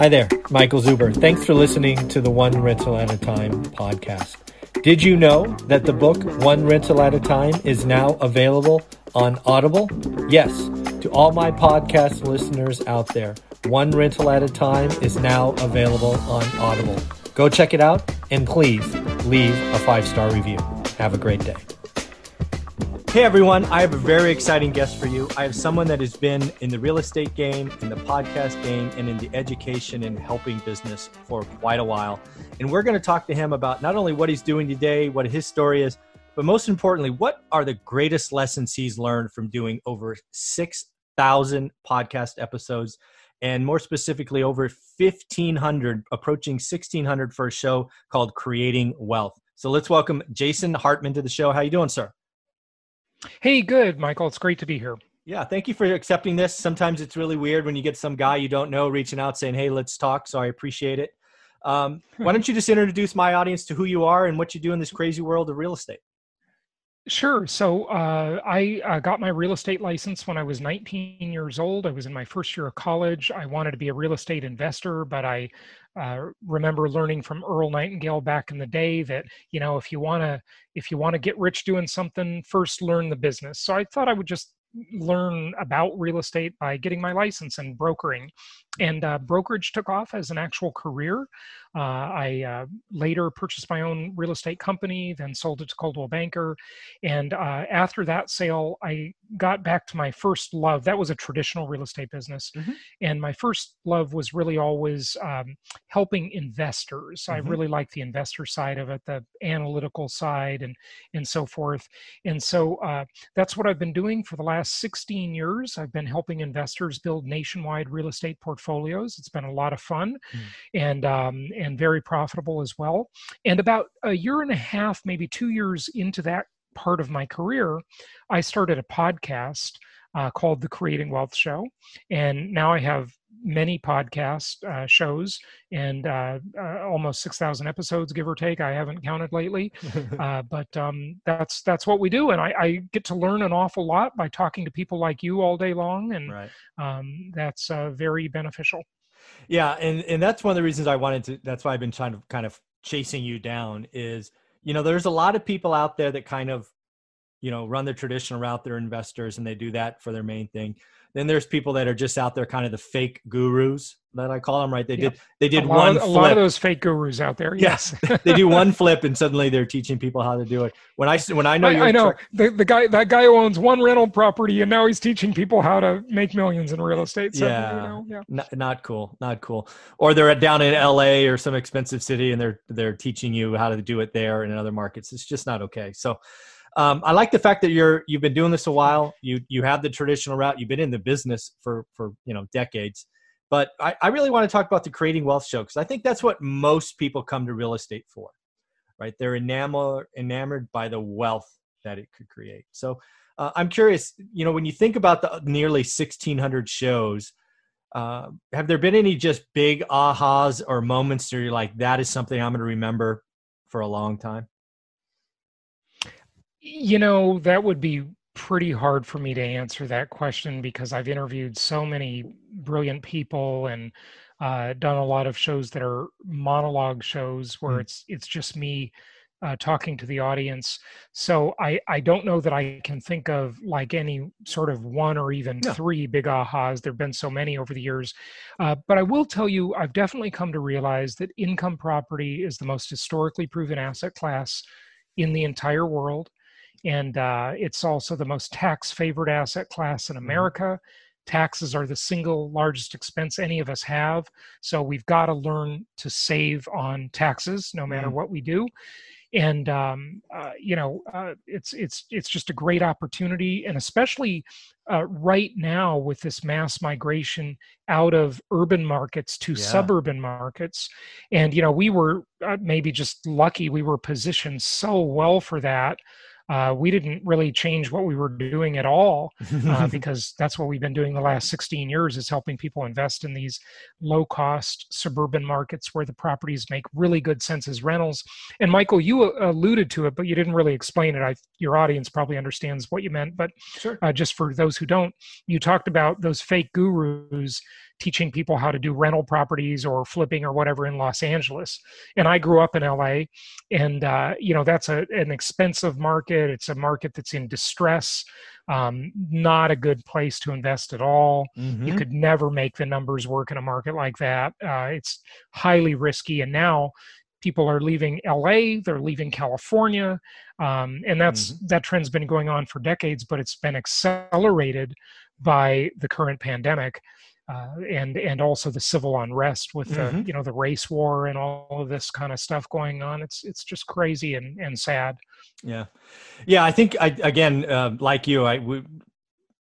Hi there, Michael Zuber. Thanks for listening to the One Rental at a Time podcast. Did you know that the book One Rental at a Time is now available on Audible? Yes, to all my podcast listeners out there, One Rental at a Time is now available on Audible. Go check it out and please leave a five star review. Have a great day. Hey everyone, I have a very exciting guest for you. I have someone that has been in the real estate game, in the podcast game, and in the education and helping business for quite a while. And we're going to talk to him about not only what he's doing today, what his story is, but most importantly, what are the greatest lessons he's learned from doing over 6,000 podcast episodes and more specifically over 1500 approaching 1600 for a show called creating wealth so let's welcome jason hartman to the show how you doing sir Hey, good, Michael. It's great to be here. Yeah, thank you for accepting this. Sometimes it's really weird when you get some guy you don't know reaching out saying, "Hey, let's talk." So I appreciate it. Um, why don't you just introduce my audience to who you are and what you do in this crazy world of real estate? Sure. So uh, I uh, got my real estate license when I was 19 years old. I was in my first year of college. I wanted to be a real estate investor, but I uh, remember learning from Earl Nightingale back in the day that you know if you want to if you want to get rich doing something, first learn the business. So I thought I would just learn about real estate by getting my license and brokering. And uh, brokerage took off as an actual career. Uh, I uh, later purchased my own real estate company, then sold it to Coldwell Banker. And uh, after that sale, I got back to my first love. That was a traditional real estate business. Mm-hmm. And my first love was really always um, helping investors. Mm-hmm. I really like the investor side of it, the analytical side, and, and so forth. And so uh, that's what I've been doing for the last 16 years. I've been helping investors build nationwide real estate portfolios. It's been a lot of fun. Mm. And um, and very profitable as well. And about a year and a half, maybe two years into that part of my career, I started a podcast uh, called The Creating Wealth Show. And now I have many podcast uh, shows and uh, uh almost 6,000 episodes, give or take. I haven't counted lately, uh, but um, that's that's what we do. And I, I, get to learn an awful lot by talking to people like you all day long. And right. um, that's uh, very beneficial. Yeah, and and that's one of the reasons I wanted to. That's why I've been trying to kind of chasing you down. Is you know there's a lot of people out there that kind of you know run the traditional route. They're investors and they do that for their main thing. Then there's people that are just out there, kind of the fake gurus that I call them. Right? They did they did a one. Of, a lot of those fake gurus out there. Yes, they do one flip and suddenly they're teaching people how to do it. When I when I know I, I know the, the guy that guy who owns one rental property and now he's teaching people how to make millions in real estate. So, yeah, you know, yeah. Not, not cool, not cool. Or they're down in L.A. or some expensive city and they're they're teaching you how to do it there and in other markets. It's just not okay. So um, I like the fact that you're you've been doing this a while. You you have the traditional route. You've been in the business for for you know decades. But I, I really want to talk about the creating wealth show because I think that's what most people come to real estate for, right? They're enamored enamored by the wealth that it could create. So uh, I'm curious, you know, when you think about the nearly 1,600 shows, uh, have there been any just big ahas or moments where you're like, that is something I'm going to remember for a long time? You know, that would be pretty hard for me to answer that question because I've interviewed so many brilliant people and uh, done a lot of shows that are monologue shows where mm. it's it's just me uh, talking to the audience. So I I don't know that I can think of like any sort of one or even no. three big ahas. There've been so many over the years, uh, but I will tell you I've definitely come to realize that income property is the most historically proven asset class in the entire world and uh, it's also the most tax favored asset class in mm-hmm. America. Taxes are the single largest expense any of us have, so we've got to learn to save on taxes no matter mm. what we do. And um, uh, you know, uh, it's it's it's just a great opportunity, and especially uh, right now with this mass migration out of urban markets to yeah. suburban markets and you know we were uh, maybe just lucky we were positioned so well for that uh, we didn't really change what we were doing at all uh, because that's what we've been doing the last 16 years is helping people invest in these low cost suburban markets where the properties make really good sense as rentals and michael you uh, alluded to it but you didn't really explain it I, your audience probably understands what you meant but sure. Uh, just for those who don't you talked about those fake gurus teaching people how to do rental properties or flipping or whatever in Los Angeles. And I grew up in LA, and uh, you know that's a, an expensive market. It's a market that's in distress. Um, not a good place to invest at all. Mm-hmm. You could never make the numbers work in a market like that. Uh, it's highly risky. And now people are leaving LA, they're leaving California, um, and that's mm-hmm. that trend's been going on for decades, but it's been accelerated by the current pandemic. Uh, and and also the civil unrest with the mm-hmm. you know the race war and all of this kind of stuff going on. It's it's just crazy and and sad. Yeah, yeah. I think I again uh, like you. I we,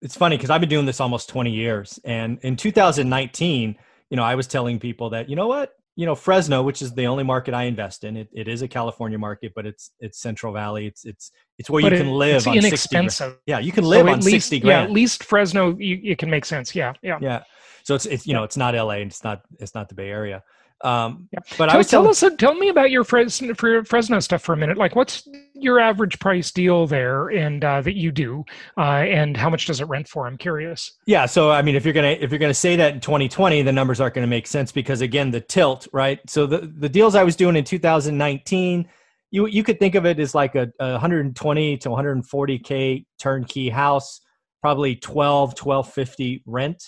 it's funny because I've been doing this almost twenty years, and in 2019, you know, I was telling people that you know what you know Fresno, which is the only market I invest in. It, it is a California market, but it's it's Central Valley. It's it's it's where but you can it, live. It's on inexpensive. 60, yeah, you can live so on least, sixty grand. Yeah, at least Fresno, you, it can make sense. Yeah, yeah, yeah. So it's it's you know it's not LA and it's not it's not the Bay Area. Um, yeah. But tell, I was tell us, tell me about your Fresno, for Fresno stuff for a minute. Like, what's your average price deal there, and uh, that you do, uh, and how much does it rent for? I'm curious. Yeah, so I mean, if you're gonna if you're gonna say that in 2020, the numbers aren't going to make sense because again, the tilt, right? So the the deals I was doing in 2019, you you could think of it as like a, a 120 to 140k turnkey house, probably 12 1250 rent.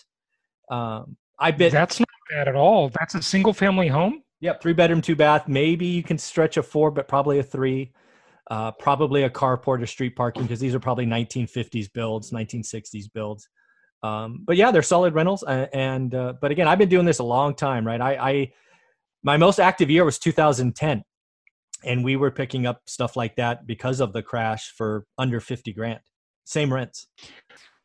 Um, I bet that's not bad at all. That's a single family home. Yep, three bedroom, two bath. Maybe you can stretch a four, but probably a three. Uh, probably a carport or street parking because these are probably 1950s builds, 1960s builds. Um, but yeah, they're solid rentals. Uh, and uh, but again, I've been doing this a long time, right? I, I my most active year was 2010, and we were picking up stuff like that because of the crash for under 50 grand, same rents.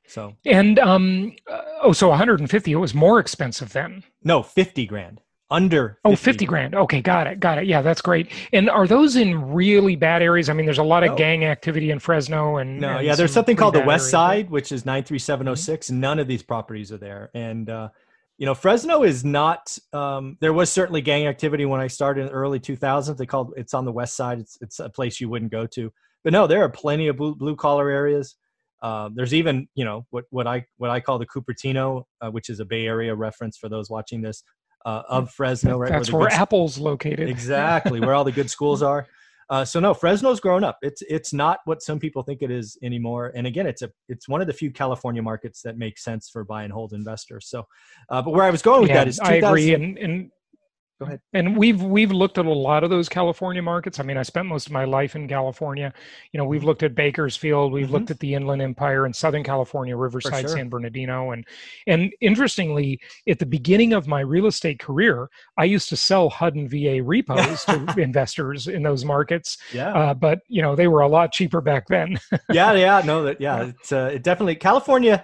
So and um uh, oh so 150 it was more expensive then. No, 50 grand. Under 50 oh 50 grand. Okay, got it. Got it. Yeah, that's great. And are those in really bad areas? I mean there's a lot of no. gang activity in Fresno and No, and yeah, there's something called the West. Side which is 93706. Mm-hmm. None of these properties are there. And uh you know, Fresno is not. Um, there was certainly gang activity when I started in the early 2000s. They called it's on the west side. It's it's a place you wouldn't go to. But no, there are plenty of blue, blue collar areas. Um, there's even you know what what I what I call the Cupertino, uh, which is a Bay Area reference for those watching this uh, of Fresno. Right, that's where, where Apple's located. Exactly, where all the good schools are. Uh, so no, Fresno's grown up. It's it's not what some people think it is anymore. And again, it's a it's one of the few California markets that makes sense for buy and hold investors. So, uh, but where I was going with yeah, that is I agree. And, and Go ahead. And we've we've looked at a lot of those California markets. I mean, I spent most of my life in California. You know, we've mm-hmm. looked at Bakersfield, we've mm-hmm. looked at the Inland Empire in Southern California, Riverside, sure. San Bernardino, and and interestingly, at the beginning of my real estate career, I used to sell HUD and VA repos to investors in those markets. Yeah. Uh, but you know, they were a lot cheaper back then. yeah, yeah, no, that yeah, it's uh, it definitely California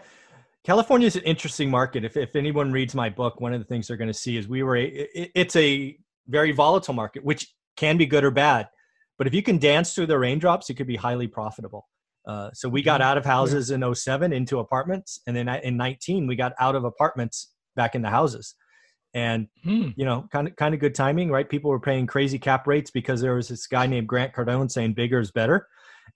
California is an interesting market. If, if anyone reads my book, one of the things they're going to see is we were a, it, it's a very volatile market, which can be good or bad. But if you can dance through the raindrops, it could be highly profitable. Uh, so we got mm-hmm. out of houses in 07 into apartments, and then in 19 we got out of apartments back into houses. And hmm. you know, kind of kind of good timing, right? People were paying crazy cap rates because there was this guy named Grant Cardone saying bigger is better,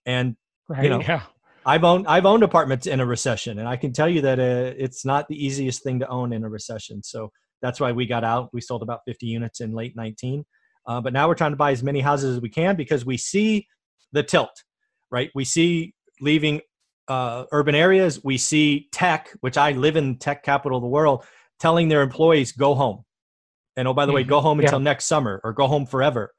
and right, you know, yeah. I've owned I've owned apartments in a recession, and I can tell you that uh, it's not the easiest thing to own in a recession. So that's why we got out. We sold about 50 units in late 19, uh, but now we're trying to buy as many houses as we can because we see the tilt, right? We see leaving uh, urban areas. We see tech, which I live in tech capital of the world, telling their employees go home, and oh by the mm-hmm. way, go home until yeah. next summer or go home forever.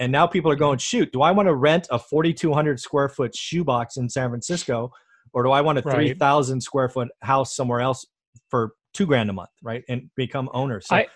And now people are going, shoot, do I want to rent a 4,200 square foot shoebox in San Francisco, or do I want a right. 3,000 square foot house somewhere else for two grand a month, right? And become owners. So, I,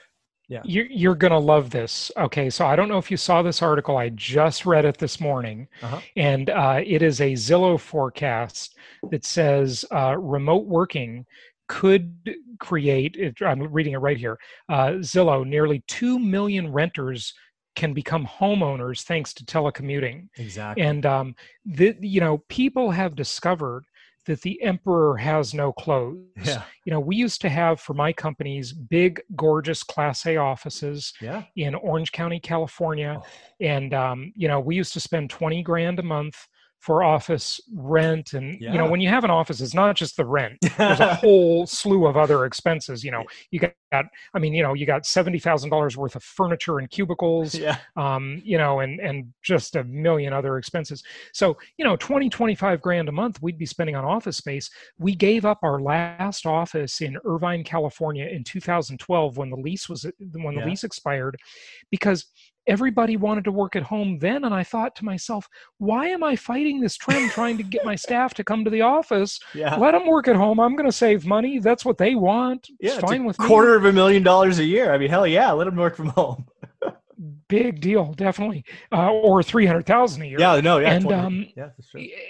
yeah. You're, you're going to love this. Okay. So I don't know if you saw this article. I just read it this morning. Uh-huh. And uh, it is a Zillow forecast that says uh, remote working could create, I'm reading it right here, uh, Zillow, nearly 2 million renters can become homeowners thanks to telecommuting. Exactly. And um, the, you know, people have discovered that the emperor has no clothes. Yeah. You know, we used to have for my companies big, gorgeous Class A offices yeah. in Orange County, California, oh. and um, you know, we used to spend twenty grand a month for office rent and Yeah. you know when you have an office it's not just the rent there's a whole slew of other expenses you know you got i mean you know you got $70000 worth of furniture and cubicles yeah. um, you know, and and just a million other expenses. So, you know, 20, 25 grand a month we'd be spending on office space. We gave up our last office in Irvine, California in 2012 when the lease was when the Yeah. lease expired because everybody wanted to work at home then and I thought to myself, why am I fighting this trend trying to get my staff to come to the office? Yeah. Let them work at home. I'm going to save money. That's what they want. Yeah, it's it's fine a with me. quarter of a million dollars a year. I mean, hell yeah, let them work from home. Big deal, definitely. Uh, or 300,000 a year. Yeah, no, yeah, And, um, yeah,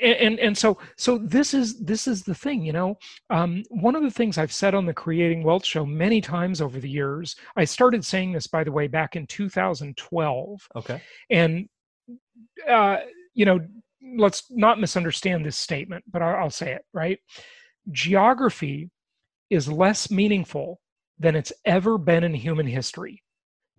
and and, and so so this is this is the thing you know um, one of the things i've said on the creating wealth show many times over the years i started saying this by the way back in 2012 Okay. and uh, you know let's not misunderstand this statement but I- i'll say it right geography is less meaningful than it's ever been in human history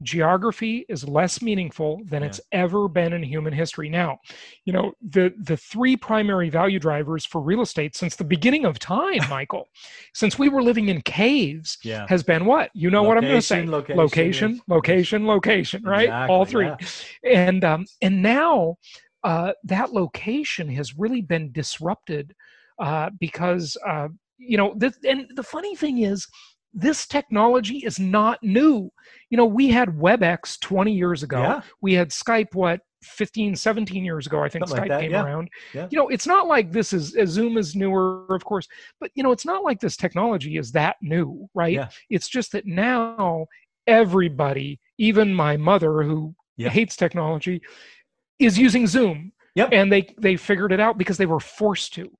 geography is less meaningful than Yeah. it's ever been in human history now you know the the three primary value drivers for real estate since the beginning of time michael since we were living in caves Yeah. has been what you know what i'm going to say Location, location yes. location location right all three Exactly, and um and now uh that location has really been disrupted uh because uh you know this, and the funny thing is this technology is not new you know we had webex 20 years ago Yeah. we had skype what 15 17 years ago i think Something like skype that, came yeah. around Yeah. you know it's not like this is uh, zoom is newer of course but you know it's not like this technology is that new right it's just that now everybody even my mother who hates technology is using zoom Yep. and they they figured it out because they were forced to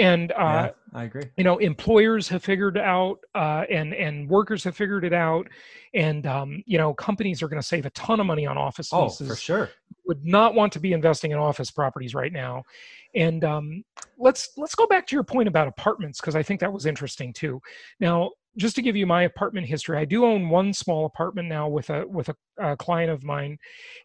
and uh yeah, I agree. you know employers have figured out uh, and and workers have figured it out and um, you know companies are going to save a ton of money on office Oh, leases for sure. would not want to be investing in office properties right now and um, let's let's go back to your point about apartments because i think that was interesting too now just to give you my apartment history i do own one small apartment now with a with a, a client of mine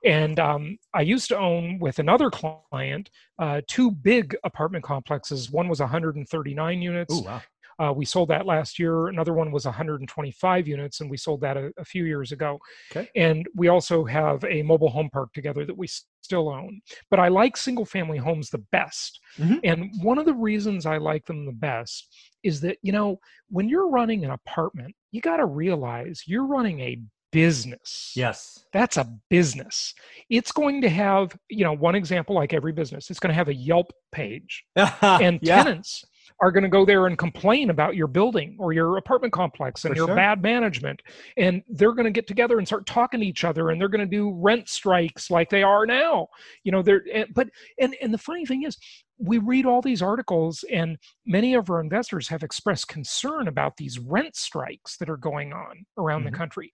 and um, i used to own with another client uh, two big apartment complexes one was 139 units Ooh, wow. Uh, we sold that last year. Another one was 125 units, and we sold that a, a few years ago. Okay. And we also have a mobile home park together that we still own. But I like single family homes the best. Mhm. And one of the reasons I like them the best is that, you know, when you're running an apartment, you got to realize you're running a business Yes. that's a business it's going to have you know one example like every business it's going to have a yelp page and yeah. tenants are going to go there and complain about your building or your apartment complex and For your sure. bad management and they're going to get together and start talking to each other and they're going to do rent strikes like they are now you know they're and, but and and the funny thing is we read all these articles and many of our investors have expressed concern about these rent strikes that are going on around Mhm. the country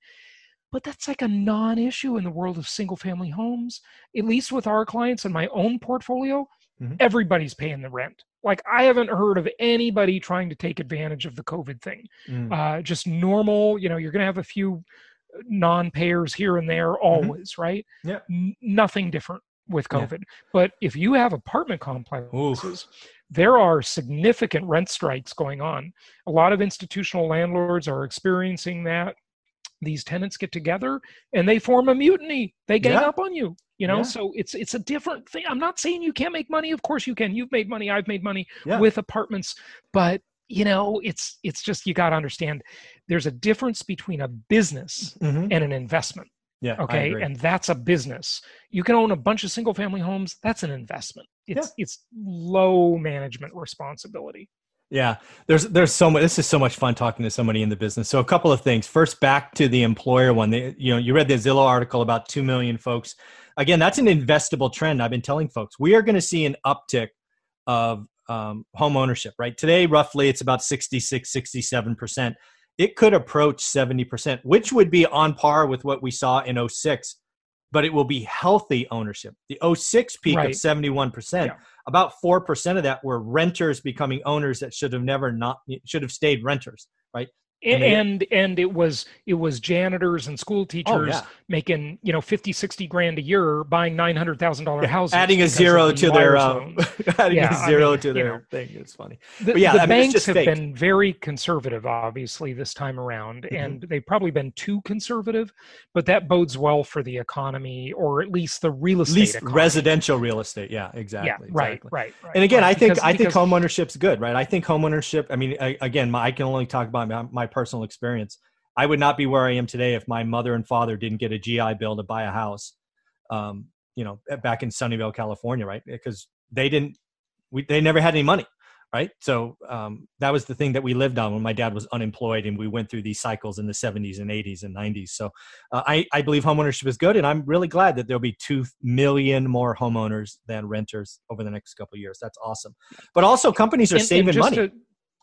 but that's like a non-issue in the world of single family homes at least with our clients and my own portfolio Mhm. everybody's paying the rent like i haven't heard of anybody trying to take advantage of the covid thing Mm. uh, just normal you know you're going to have a few non-payers here and there always right Mm-hmm. Yeah. N- nothing different with Yeah. covid but if you have apartment complexes there are significant rent strikes going on a lot of institutional landlords are experiencing that these tenants get together and they form a mutiny. They gang Yeah. up on you you know? Yeah. so it's it's a different thing. I'm not saying you can't make money. Of course you can. You've made money. I've made money Yeah. with apartments. But you know it's it's just you got to understand there's a difference between a business Mhm. and an investment. Yeah. Okay? and that's a business. You can own a bunch of single family homes. That's an investment. It's it's low management responsibility Yeah, there's there's so much. This is so much fun talking to somebody in the business. So a couple of things. First, back to the employer one. They, you know, you read the Zillow article about two million folks. Again, that's an investable trend. I've been telling folks we are going to see an uptick of um, home ownership. Right today, roughly it's about 66, 67 percent. It could approach 70 percent, which would be on par with what we saw in 06 but it will be healthy ownership. The 06 peak Right. of 71%, Yeah. About 4% of that were renters becoming owners that should have never not should have stayed renters, right? And and, and it was it was janitors and school teachers oh, yeah. making you know 50 60 grand a year buying $900000 houses adding a zero to their um, adding yeah, a zero I mean, to their know, thing it's funny the, yeah, the I mean, banks have fake. been very conservative obviously this time around mm-hmm. and they've probably been too conservative but that bodes well for the economy or at least the real estate at least economy. residential real estate yeah exactly yeah right exactly. right, right and again right. i think because, i think home ownership's good right i think home ownership i mean I, again my, i can only talk about my, my personal experience. I would not be where I am today if my mother and father didn't get a GI Bill to buy a house. Um, you know, back in Sunnyvale, California, right? Because they didn't, we, they never had any money, right? So um, that was the thing that we lived on when my dad was unemployed, and we went through these cycles in the 70s and 80s and 90s. So uh, I, I believe homeownership is good, and I'm really glad that there'll be two million more homeowners than renters over the next couple of years. That's awesome. But also, companies are and, saving and money. To,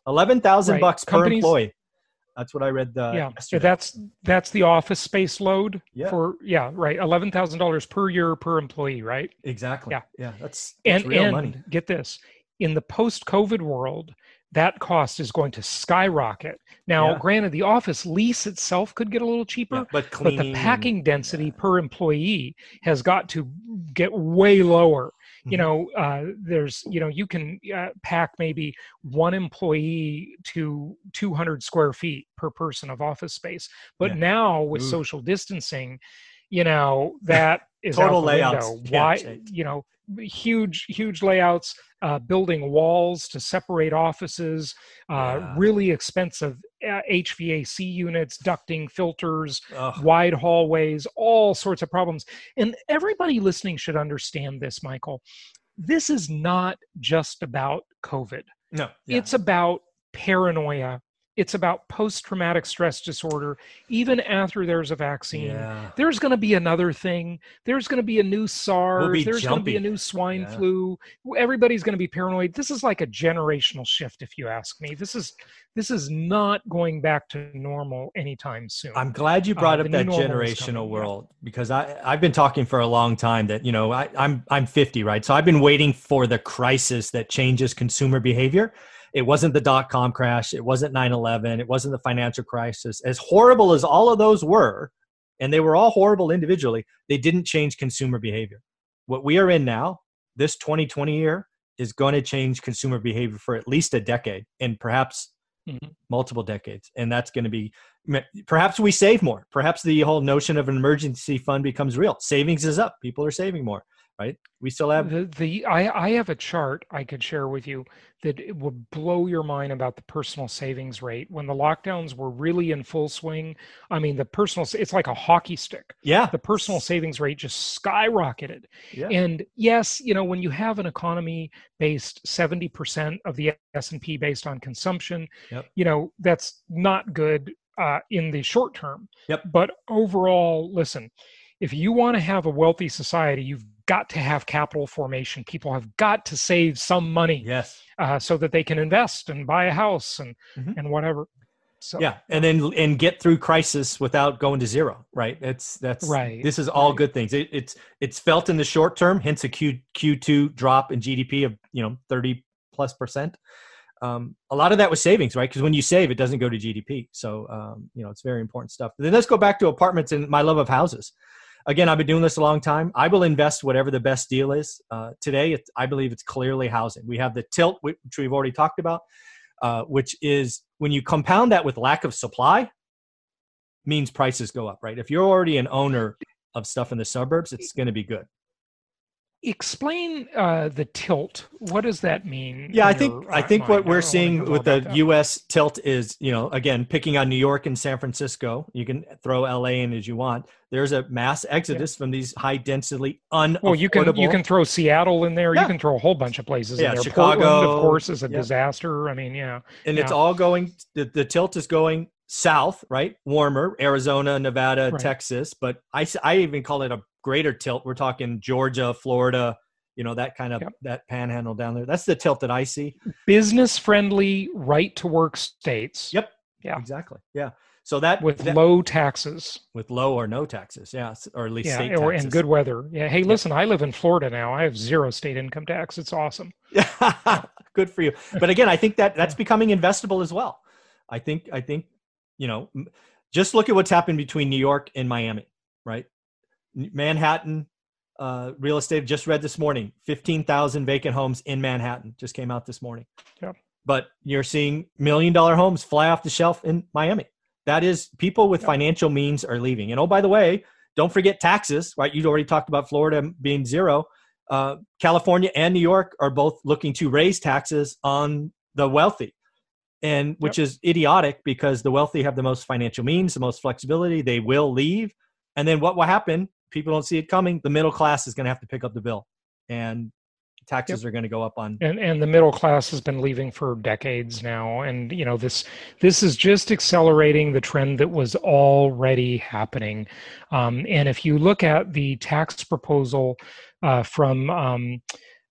Eleven thousand right. bucks per employee. That's what I read. Uh, yeah, yesterday. that's that's the office space load yeah. for yeah right eleven thousand dollars per year per employee right. Exactly. Yeah, yeah, that's, that's and real and money. get this in the post-COVID world, that cost is going to skyrocket. Now, yeah. granted, the office lease itself could get a little cheaper, yeah, but, but, the packing density yeah. per employee has got to get way lower you mm-hmm. know uh, there's you know you can uh, pack maybe one employee to 200 square feet per person of office space but yeah. now with Ooh. social distancing you know that is total layouts window. why you know huge huge layouts uh, building walls to separate offices uh, yeah. really expensive hvac uh, units ducting filters Ugh. wide hallways all sorts of problems and everybody listening should understand this michael this is not just about covid no yeah. it's about paranoia it's about post traumatic stress disorder. Even after there's a vaccine, yeah. there's going to be another thing. There's going to be a new SARS. We'll there's going to be a new swine yeah. flu. Everybody's going to be paranoid. This is like a generational shift, if you ask me. This is this is not going back to normal anytime soon. I'm glad you brought uh, up that generational world because I I've been talking for a long time that you know I, I'm I'm 50 right, so I've been waiting for the crisis that changes consumer behavior it wasn't the dot com crash. It wasn't 9 11. It wasn't the financial crisis. As horrible as all of those were, and they were all horrible individually, they didn't change consumer behavior. What we are in now, this 2020 year, is going to change consumer behavior for at least a decade and perhaps mm-hmm. multiple decades. And that's going to be perhaps we save more. Perhaps the whole notion of an emergency fund becomes real. Savings is up. People are saving more right? We still have the, the I, I have a chart I could share with you that it would blow your mind about the personal savings rate when the lockdowns were really in full swing. I mean, the personal it's like a hockey stick. Yeah, the personal savings rate just skyrocketed. Yeah. And yes, you know when you have an economy based seventy percent of the S and P based on consumption, yep. you know that's not good uh, in the short term. Yep. But overall, listen, if you want to have a wealthy society, you've got to have capital formation. People have got to save some money, yes, uh, so that they can invest and buy a house and mm-hmm. and whatever. So yeah, and then and get through crisis without going to zero. Right. That's that's right. This is all right. good things. It, it's it's felt in the short term. Hence a Q Q two drop in GDP of you know thirty plus percent. Um, a lot of that was savings, right? Because when you save, it doesn't go to GDP. So um, you know it's very important stuff. Then let's go back to apartments and my love of houses again, I've been doing this a long time. I will invest whatever the best deal is. Uh, today, I believe it's clearly housing. We have the tilt, which we've already talked about, uh, which is when you compound that with lack of supply, means prices go up, right? If you're already an owner of stuff in the suburbs, it's going to be good explain uh, the tilt. What does that mean yeah i think i think what we're seeing with the that. us tilt is you know again picking on new york and san francisco. You can throw la in as you want. There's a mass exodus yeah. from these high density un well you can you can throw seattle in there. Yeah. you can throw a whole bunch of places yeah, in there. Chicago. Portland, of course is a yeah. disaster. I mean yeah and it's all going the, the tilt is going south right? Warmer arizona nevada right. texas. But i i even call it a greater tilt. We're talking Georgia, Florida, you know, that kind of yep. that panhandle down there. That's the tilt that I see. Business friendly, right to work states. Yep. Yeah. Exactly. Yeah. So that with that, low taxes, with low or no taxes, yeah, or at least yeah, state or taxes. and good weather. Yeah. Hey, listen, I live in Florida now. I have zero state income tax. It's awesome. good for you. But again, I think that that's becoming investable as well. I think I think you know, just look at what's happened between New York and Miami, right? Manhattan uh, real estate just read this morning 15,000 vacant homes in Manhattan just came out this morning. Yep. But you're seeing million dollar homes fly off the shelf in Miami. That is people with financial means are leaving. And oh, by the way, don't forget taxes, right? You already talked about Florida being zero. Uh, California and New York are both looking to raise taxes on the wealthy and which yep. is idiotic because the wealthy have the most financial means, the most flexibility. They will leave, and then what will happen? People don't see it coming. The middle class is going to have to pick up the bill, and taxes yep. are going to go up on. And and the middle class has been leaving for decades now, and you know this this is just accelerating the trend that was already happening. Um, and if you look at the tax proposal uh, from um,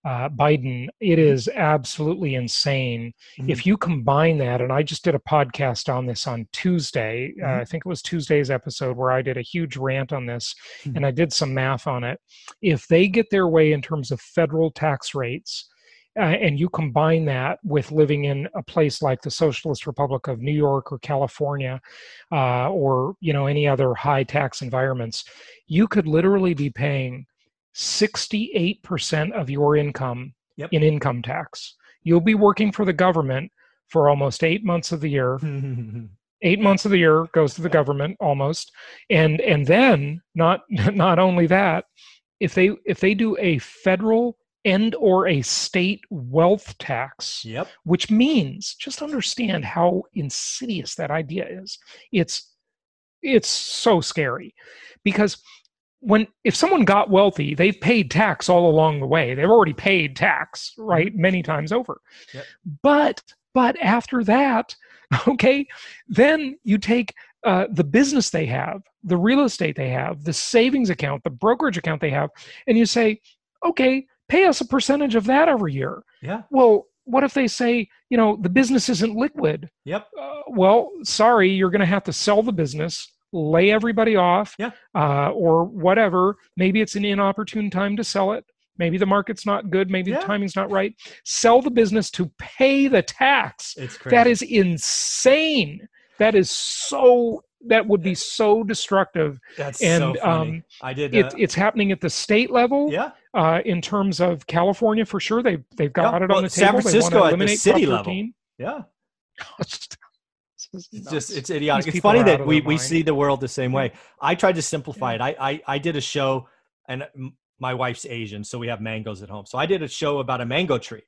uh, Biden, it mm-hmm. absolutely insane. Mm-hmm. If you combine that, and I just did a podcast on this on Tuesday, uh, mm-hmm. uh, I think it was Tuesday's episode where I did a huge rant on this mm-hmm. and I did some math on it. If they get their way in terms of federal tax rates, uh, and you combine that with living in a place like the Socialist Republic of New York or California, uh, or you know any other high tax environments, you could literally be paying 68% of your income yep. in income tax. You'll be working for the government for almost eight months of the year. eight months of the year goes to the government almost. And and then not not only that, if they if they do a federal and or a state wealth tax yep. which means just understand how insidious that idea is it's it's so scary because when if someone got wealthy they've paid tax all along the way. They've already paid tax right mm-hmm. many times over. Yep. but but after that okay then you take uh, the business they have the real estate they have the savings account the brokerage account they have and you say okay pay us a percentage of that every year. Yeah. Well what if they say you know the business isn't liquid. Yep. Uh, well sorry you're going to have to sell the business lay everybody off yeah. uh, or whatever. Maybe it's an inopportune time to sell it. Maybe the market's not good. Maybe yeah. the timing's not right. Sell the business to pay the tax. It's crazy. That is insane. That is so. That would be so destructive. That's and, so funny. Um, I did. Uh, it, it's happening at the state level. Yeah. Uh, in terms of California, for sure, they they've got yeah. it well, on the table. San Francisco at the city level. Yeah. It's just it's idiotic. it's funny that we, we see the world the same way. I tried to simplify yeah. it. I, I I did a show, and my wife's Asian, so we have mangoes at home. So I did a show about a mango tree,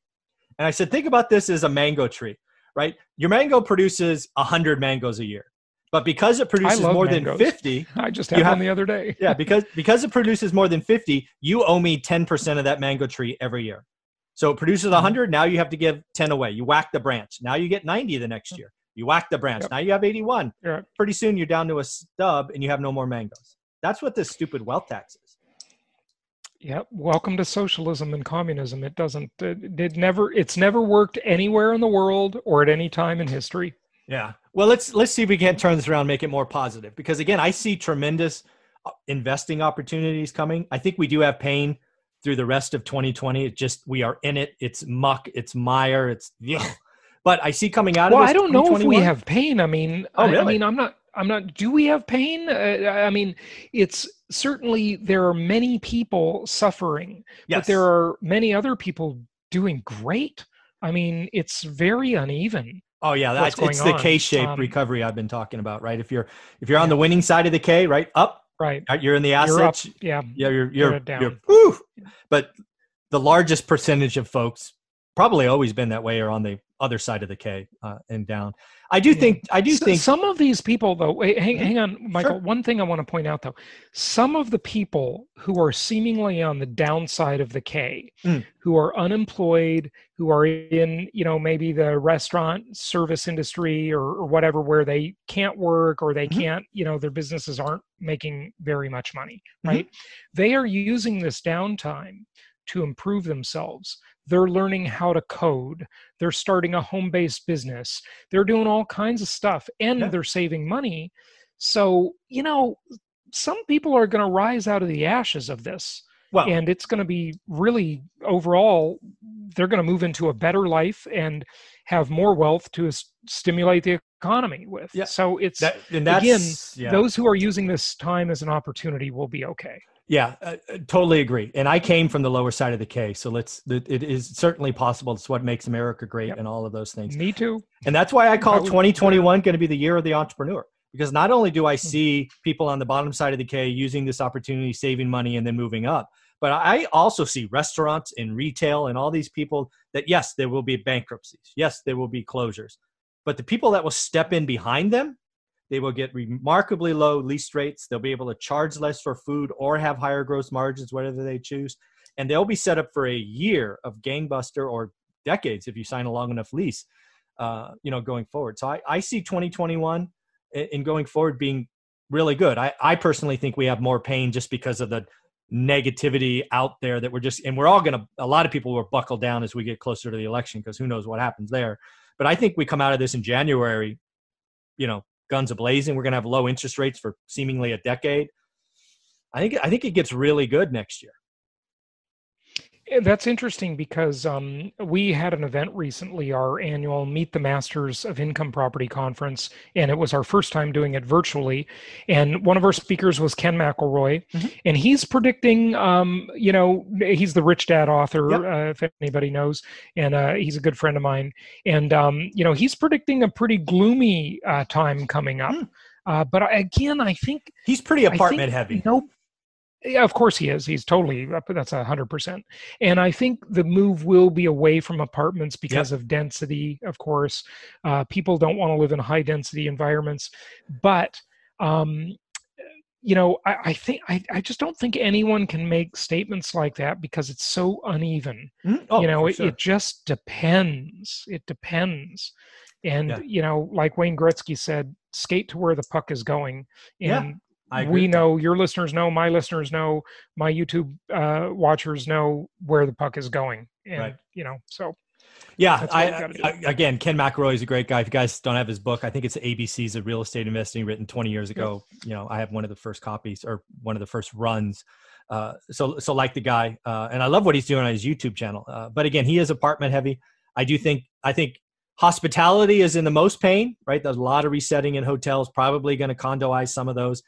and I said, think about this as a mango tree, right? Your mango produces hundred mangoes a year, but because it produces more mangoes. than fifty, I just had one the other day. yeah, because because it produces more than fifty, you owe me ten percent of that mango tree every year. So it produces 100. Mm-hmm. Now you have to give 10 away. You whack the branch. Now you get 90 the next year. You whack the branch. Yep. Now you have 81. Yep. Pretty soon you're down to a stub and you have no more mangoes. That's what this stupid wealth tax is. Yep. Welcome to socialism and communism. It doesn't, it, it never, it's never worked anywhere in the world or at any time in history. Yeah. Well, let's, let's see if we can't turn this around, make it more positive. Because again, I see tremendous uh, investing opportunities coming. I think we do have pain through the rest of 2020. It just, we are in it. It's muck, it's mire, it's, ugh. But I see coming out well, of I don't know if we have pain. I mean, oh, really? I, I mean, I'm not. I'm not. Do we have pain? Uh, I mean, it's certainly there are many people suffering, yes. but there are many other people doing great. I mean, it's very uneven. Oh yeah, that's it's the K-shaped um, recovery I've been talking about, right? If you're if you're on yeah. the winning side of the K, right, up, right, you're in the asset, yeah, yeah, you're you're, you're down. You're, but the largest percentage of folks probably always been that way or on the other side of the K uh, and down. I do yeah. think I do think some of these people though. Wait, hang, hang on, Michael. Sure. One thing I want to point out though, some of the people who are seemingly on the downside of the K, mm. who are unemployed, who are in you know maybe the restaurant service industry or, or whatever, where they can't work or they mm-hmm. can't you know their businesses aren't making very much money, mm-hmm. right? Mm-hmm. They are using this downtime to improve themselves they're learning how to code. They're starting a home based business. They're doing all kinds of stuff and yeah. they're saving money. So, you know, some people are going to rise out of the ashes of this. well, and it's going to be really overall they're going to move into a better life and have more wealth to stimulate the economy with. Yeah. So it's that, again, yeah. those who are using this time as an opportunity will be okay. Yeah, uh, uh, totally agree. And I came from the lower side of the K, so let's. It is certainly possible. It's what makes America great, yep. and all of those things. Me too. And that's why I call 2021 going to be the year of the entrepreneur. Because not only do I hmm. see people on the bottom side of the K using this opportunity, saving money, and then moving up, but I also see restaurants and retail and all these people that yes, there will be bankruptcies. Yes, there will be closures. But the people that will step in behind them they will get remarkably low lease rates. They'll be able to charge less for food or have higher gross margins, whatever they choose. And they'll be set up for a year of gangbuster or decades if you sign a long enough lease, uh, you know, going forward. So I, I see 2021 in going forward being really good. I, I personally think we have more pain just because of the negativity out there that we're just, and we're all going to, a lot of people will buckle down as we get closer to the election because who knows what happens there. But I think we come out of this in January, you know, guns ablazing. We're going to have low interest rates for seemingly a decade. I think I think it gets really good next year. That's interesting because um, we had an event recently, our annual Meet the Masters of Income Property conference, and it was our first time doing it virtually. And one of our speakers was Ken McElroy, mm-hmm. and he's predicting, um, you know, he's the Rich Dad author, yep. uh, if anybody knows, and uh, he's a good friend of mine. And, um, you know, he's predicting a pretty gloomy uh, time coming up. Mm. Uh, but again, I think he's pretty apartment heavy. Nope. Yeah, of course he is. He's totally that's a hundred percent. And I think the move will be away from apartments because of density. Of course, uh, people don't want to live in high density environments, but um, you know, I, I think I, I, just don't think anyone can make statements like that because it's so uneven. Mm-hmm. Oh, you know, it, sure. it, just depends. It depends. And yeah. you know, like Wayne Gretzky said, skate to where the puck is going. And yeah we know your listeners know my listeners know my youtube uh, watchers know where the puck is going and right. you know so yeah I, I, again ken mcelroy is a great guy. If you guys don't have his book i think it's abc's of real estate investing written 20 years ago. Yep. you know i have one of the first copies or one of the first runs uh, so so like the guy uh, and i love what he's doing on his youtube channel uh, but again he is apartment heavy. I do think i think hospitality is in the most pain right? There's a lot of resetting in hotels probably going to condoize some of those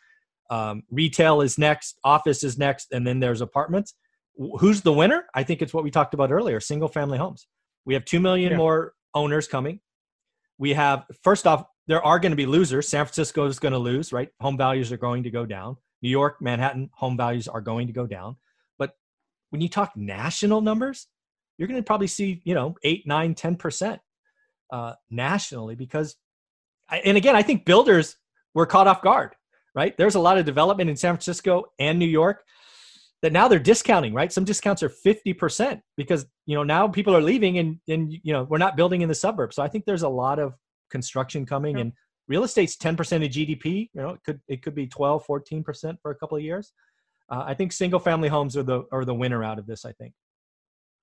um, retail is next, office is next, and then there's apartments. Who's the winner? I think it's what we talked about earlier single family homes. We have 2 million yeah. more owners coming. We have, first off, there are going to be losers. San Francisco is going to lose, right? Home values are going to go down. New York, Manhattan, home values are going to go down. But when you talk national numbers, you're going to probably see, you know, eight, nine, 10% uh, nationally because, and again, I think builders were caught off guard right? There's a lot of development in San Francisco and New York that now they're discounting, right? Some discounts are 50% because, you know, now people are leaving and, and you know, we're not building in the suburbs. So I think there's a lot of construction coming yeah. and real estate's 10% of GDP, you know, it could, it could be 12, 14% for a couple of years. Uh, I think single family homes are the, are the winner out of this, I think.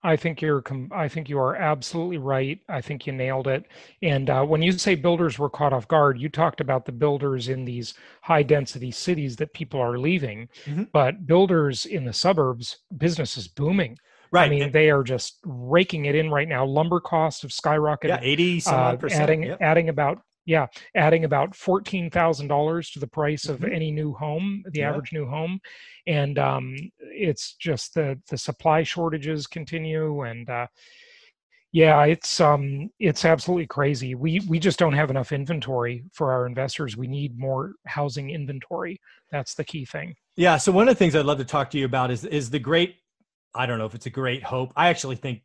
I think you're. I think you are absolutely right. I think you nailed it. And uh, when you say builders were caught off guard, you talked about the builders in these high density cities that people are leaving, mm-hmm. but builders in the suburbs, business is booming. Right. I mean, and, they are just raking it in right now. Lumber costs have skyrocketed. Yeah, eighty some uh, percent. Adding yep. adding about yeah, adding about fourteen thousand dollars to the price of mm-hmm. any new home, the yeah. average new home, and um, it's just the the supply shortages continue, and uh, yeah, it's um, it's absolutely crazy. We we just don't have enough inventory for our investors. We need more housing inventory. That's the key thing. Yeah. So one of the things I'd love to talk to you about is is the great. I don't know if it's a great hope. I actually think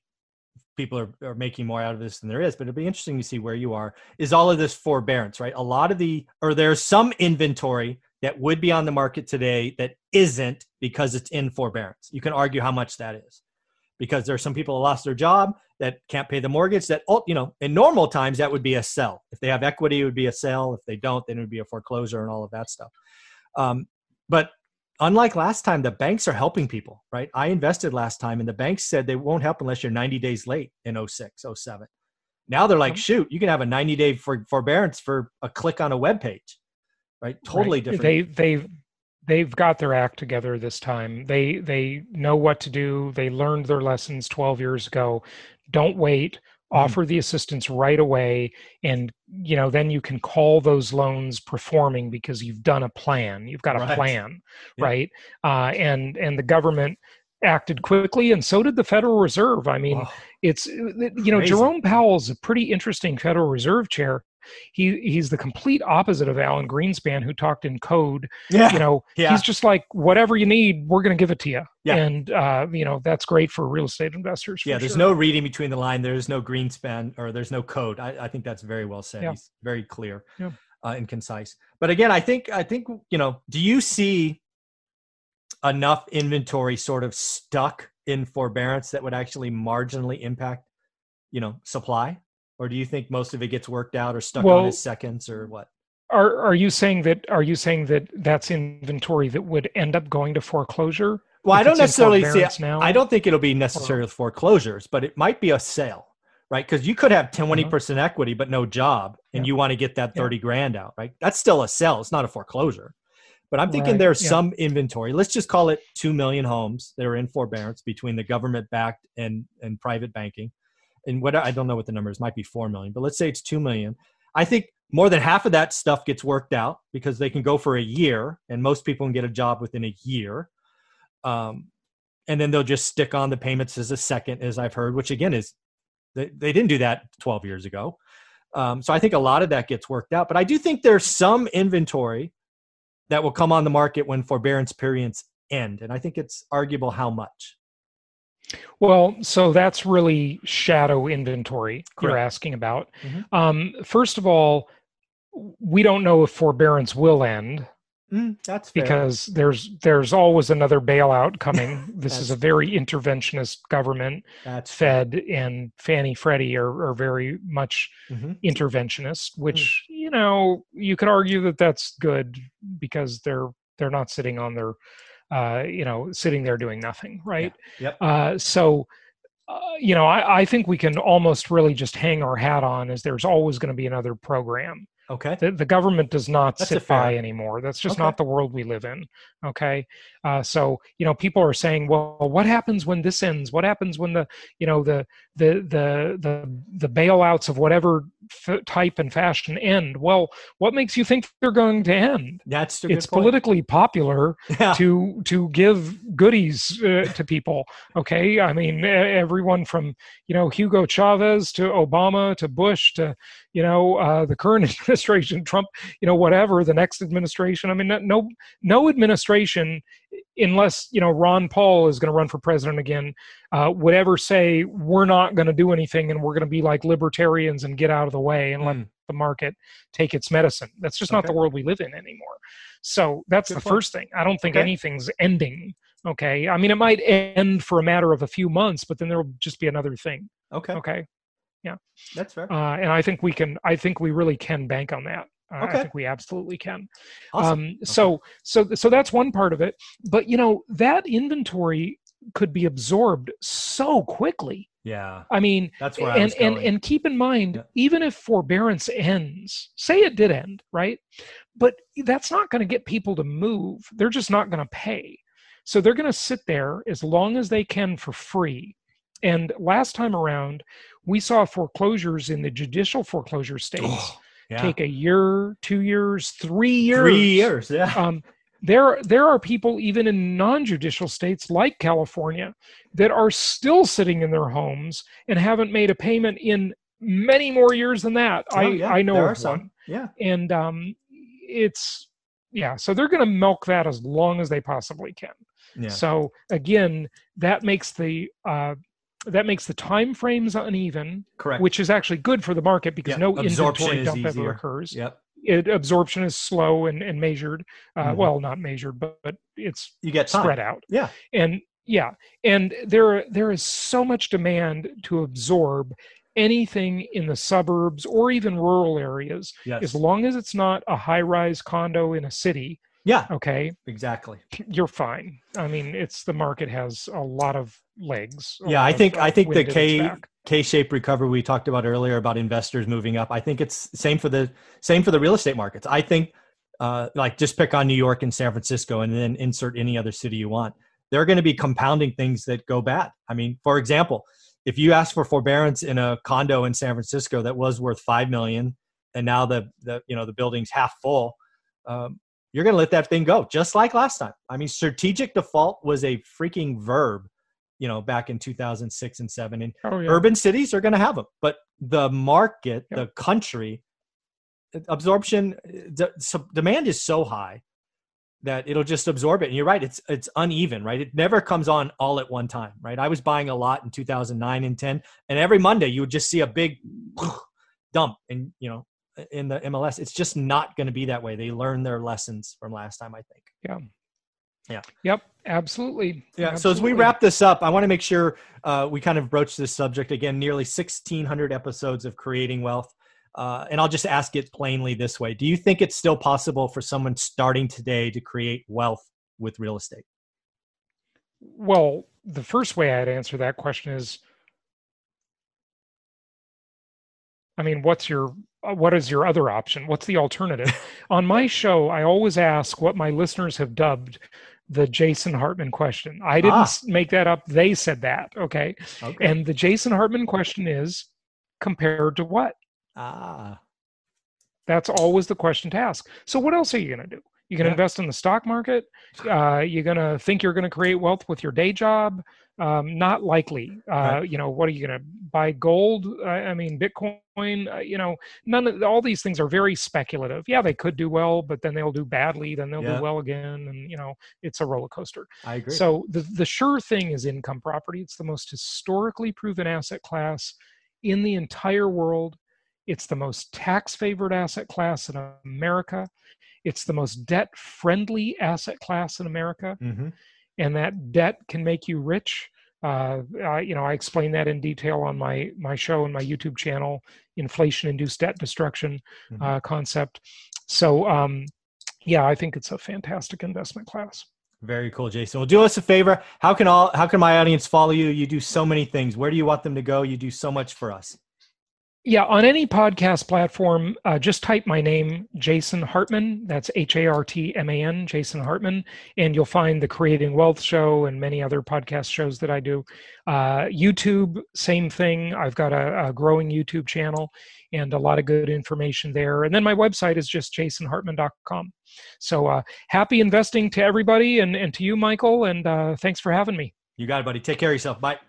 people are, are making more out of this than there is but it'll be interesting to see where you are. Is all of this forbearance right? A lot of the or there's some inventory that would be on the market today that isn't because it's in forbearance. You can argue how much that is. Because there are some people who lost their job that can't pay the mortgage that you know in normal times that would be a sell. If they have equity it would be a sell. If they don't then it would be a foreclosure and all of that stuff. Um, but unlike last time, the banks are helping people, right? I invested last time and the banks said they won't help unless you're 90 days late in 06, 07. Now they're like, shoot, you can have a 90 day for, forbearance for a click on a web page, right? Totally right. different. They, they, they've got their act together this time. They they know what to do. They learned their lessons 12 years ago. Don't wait. Offer the assistance right away, and you know then you can call those loans performing because you've done a plan. You've got a right. plan, yeah. right? Uh, and and the government acted quickly, and so did the Federal Reserve. I mean, it's you know Jerome Powell's a pretty interesting Federal Reserve chair he he's the complete opposite of Alan Greenspan, who talked in code. Yeah. You know, yeah. he's just like whatever you need, we're going to give it to you. Yeah. And uh, you know that's great for real estate investors. Yeah. There's sure. no reading between the line. There's no Greenspan or there's no code. I, I think that's very well said. Yeah. He's very clear yeah. uh, and concise. But again, I think I think you know. Do you see enough inventory sort of stuck in forbearance that would actually marginally impact you know supply or do you think most of it gets worked out or stuck well, on his seconds or what? Are are you saying that are you saying that that's inventory that would end up going to foreclosure? Well, I don't necessarily see. Now? I don't think it'll be necessarily foreclosures, but it might be a sale, right? Because you could have twenty uh-huh. percent uh-huh. equity but no job, and yeah. you want to get that thirty yeah. grand out, right? That's still a sale. It's not a foreclosure. But I'm thinking right. there's yeah. some inventory. Let's just call it two million homes that are in forbearance between the government backed and and private banking and what I don't know what the number is, might be four million, but let's say it's two million. I think more than half of that stuff gets worked out because they can go for a year, and most people can get a job within a year. Um, and then they'll just stick on the payments as a second, as I've heard, which again is they, they didn't do that 12 years ago. Um, so I think a lot of that gets worked out, but I do think there's some inventory that will come on the market when forbearance periods end, and I think it's arguable how much. Well, so that's really shadow inventory Correct. you're asking about. Mm-hmm. Um, first of all, we don't know if forbearance will end. Mm, that's fair. because there's there's always another bailout coming. This is a very interventionist government. That's Fed fair. and Fannie Freddie are, are very much mm-hmm. interventionist, which mm. you know you could argue that that's good because they're they're not sitting on their uh, you know, sitting there doing nothing, right? Yeah. Yep. Uh, so, uh, you know, I, I think we can almost really just hang our hat on as there's always going to be another program. Okay. The, the government does not That's sit by anymore. That's just okay. not the world we live in. Okay. Uh, so you know, people are saying, well, what happens when this ends? What happens when the you know the the the the the bailouts of whatever f- type and fashion end? Well, what makes you think they're going to end? That's it's politically popular yeah. to to give goodies uh, to people. Okay. I mean, everyone from you know Hugo Chavez to Obama to Bush to you know uh, the current administration, Trump, you know whatever the next administration. I mean, no no administration unless you know Ron Paul is going to run for president again, uh, would ever say we're not going to do anything and we're going to be like libertarians and get out of the way and mm. let hmm. the market take its medicine. That's just okay. not the world we live in anymore. So that's Good the point. first thing. I don't think okay. anything's ending. Okay, I mean it might end for a matter of a few months, but then there will just be another thing. Okay. Okay. Yeah, that's fair. Uh, and I think we can. I think we really can bank on that. Uh, okay. I think we absolutely can. Awesome. Um, okay. So, so, so that's one part of it. But you know, that inventory could be absorbed so quickly. Yeah. I mean, that's where and, and and keep in mind, yeah. even if forbearance ends, say it did end, right? But that's not going to get people to move. They're just not going to pay. So they're going to sit there as long as they can for free. And last time around, we saw foreclosures in the judicial foreclosure states. Oh yeah. take a year, two years, three years. Three years, yeah. Um, there, there are people even in non-judicial states like California that are still sitting in their homes and haven't made a payment in many more years than that. Oh, I, yeah. I know of one. Yeah, and um, it's yeah. So they're going to milk that as long as they possibly can. Yeah. So again, that makes the uh, that makes the time frames uneven correct which is actually good for the market because yep. no absorption inventory dump easier. ever occurs yep it, absorption is slow and, and measured uh, mm-hmm. well not measured but, but it's you get time. spread out yeah and yeah and there there is so much demand to absorb anything in the suburbs or even rural areas yes. as long as it's not a high rise condo in a city yeah. Okay. Exactly. You're fine. I mean, it's the market has a lot of legs. Yeah, I think I think the K K-shaped recovery we talked about earlier about investors moving up. I think it's same for the same for the real estate markets. I think uh, like just pick on New York and San Francisco and then insert any other city you want. They're going to be compounding things that go bad. I mean, for example, if you ask for forbearance in a condo in San Francisco that was worth five million, and now the the you know the building's half full, um, you're going to let that thing go, just like last time. I mean, strategic default was a freaking verb, you know, back in 2006 and seven. And oh, yeah. urban cities are going to have them, but the market, the country, uh, absorption, uh, demand is so high that it'll just absorb it. And you're right, it's it's uneven, right? It never comes on all at one time, right? I was buying a lot in 2009 and 10, and every Monday you would just see a big dump, and you know, in the MLS, it's just not going to be that way. They learn their lessons from last time, I think. Yeah. Yeah. Yep. Absolutely. Yeah. Absolutely. So as we wrap this up, I want to make sure uh, we kind of broach this subject again. Nearly 1,600 episodes of creating wealth. Uh, and I'll just ask it plainly this way Do you think it's still possible for someone starting today to create wealth with real estate? Well, the first way I'd answer that question is I mean, what's your what is your other option? What's the alternative? On my show, I always ask what my listeners have dubbed the Jason Hartman question. I didn't ah. make that up. They said that. Okay? okay. And the Jason Hartman question is compared to what? Ah. That's always the question to ask. So, what else are you going to do? You can yeah. invest in the stock market. Uh, you're going to think you're going to create wealth with your day job. Um, not likely. Uh, right. You know, what are you going to buy gold? I mean, Bitcoin. Uh, you know, none of all these things are very speculative. Yeah, they could do well, but then they'll do badly. Then they'll yeah. do well again, and you know, it's a roller coaster. I agree. So the the sure thing is income property. It's the most historically proven asset class in the entire world. It's the most tax favored asset class in America. It's the most debt friendly asset class in America. Mm-hmm and that debt can make you rich. Uh, I, you know, I explain that in detail on my my show and my YouTube channel, inflation-induced debt destruction mm-hmm. uh, concept. So, um, yeah, I think it's a fantastic investment class. Very cool, Jason. Well, do us a favor. How can all how can my audience follow you? You do so many things. Where do you want them to go? You do so much for us. Yeah, on any podcast platform, uh, just type my name, Jason Hartman. That's H A R T M A N, Jason Hartman, and you'll find the Creating Wealth Show and many other podcast shows that I do. Uh, YouTube, same thing. I've got a, a, growing YouTube channel and a lot of good information there. And then my website is just jasonhartman.com. So uh, happy investing to everybody and, and to you, Michael, and uh, thanks for having me. You got it, buddy. Take care of yourself. Bye.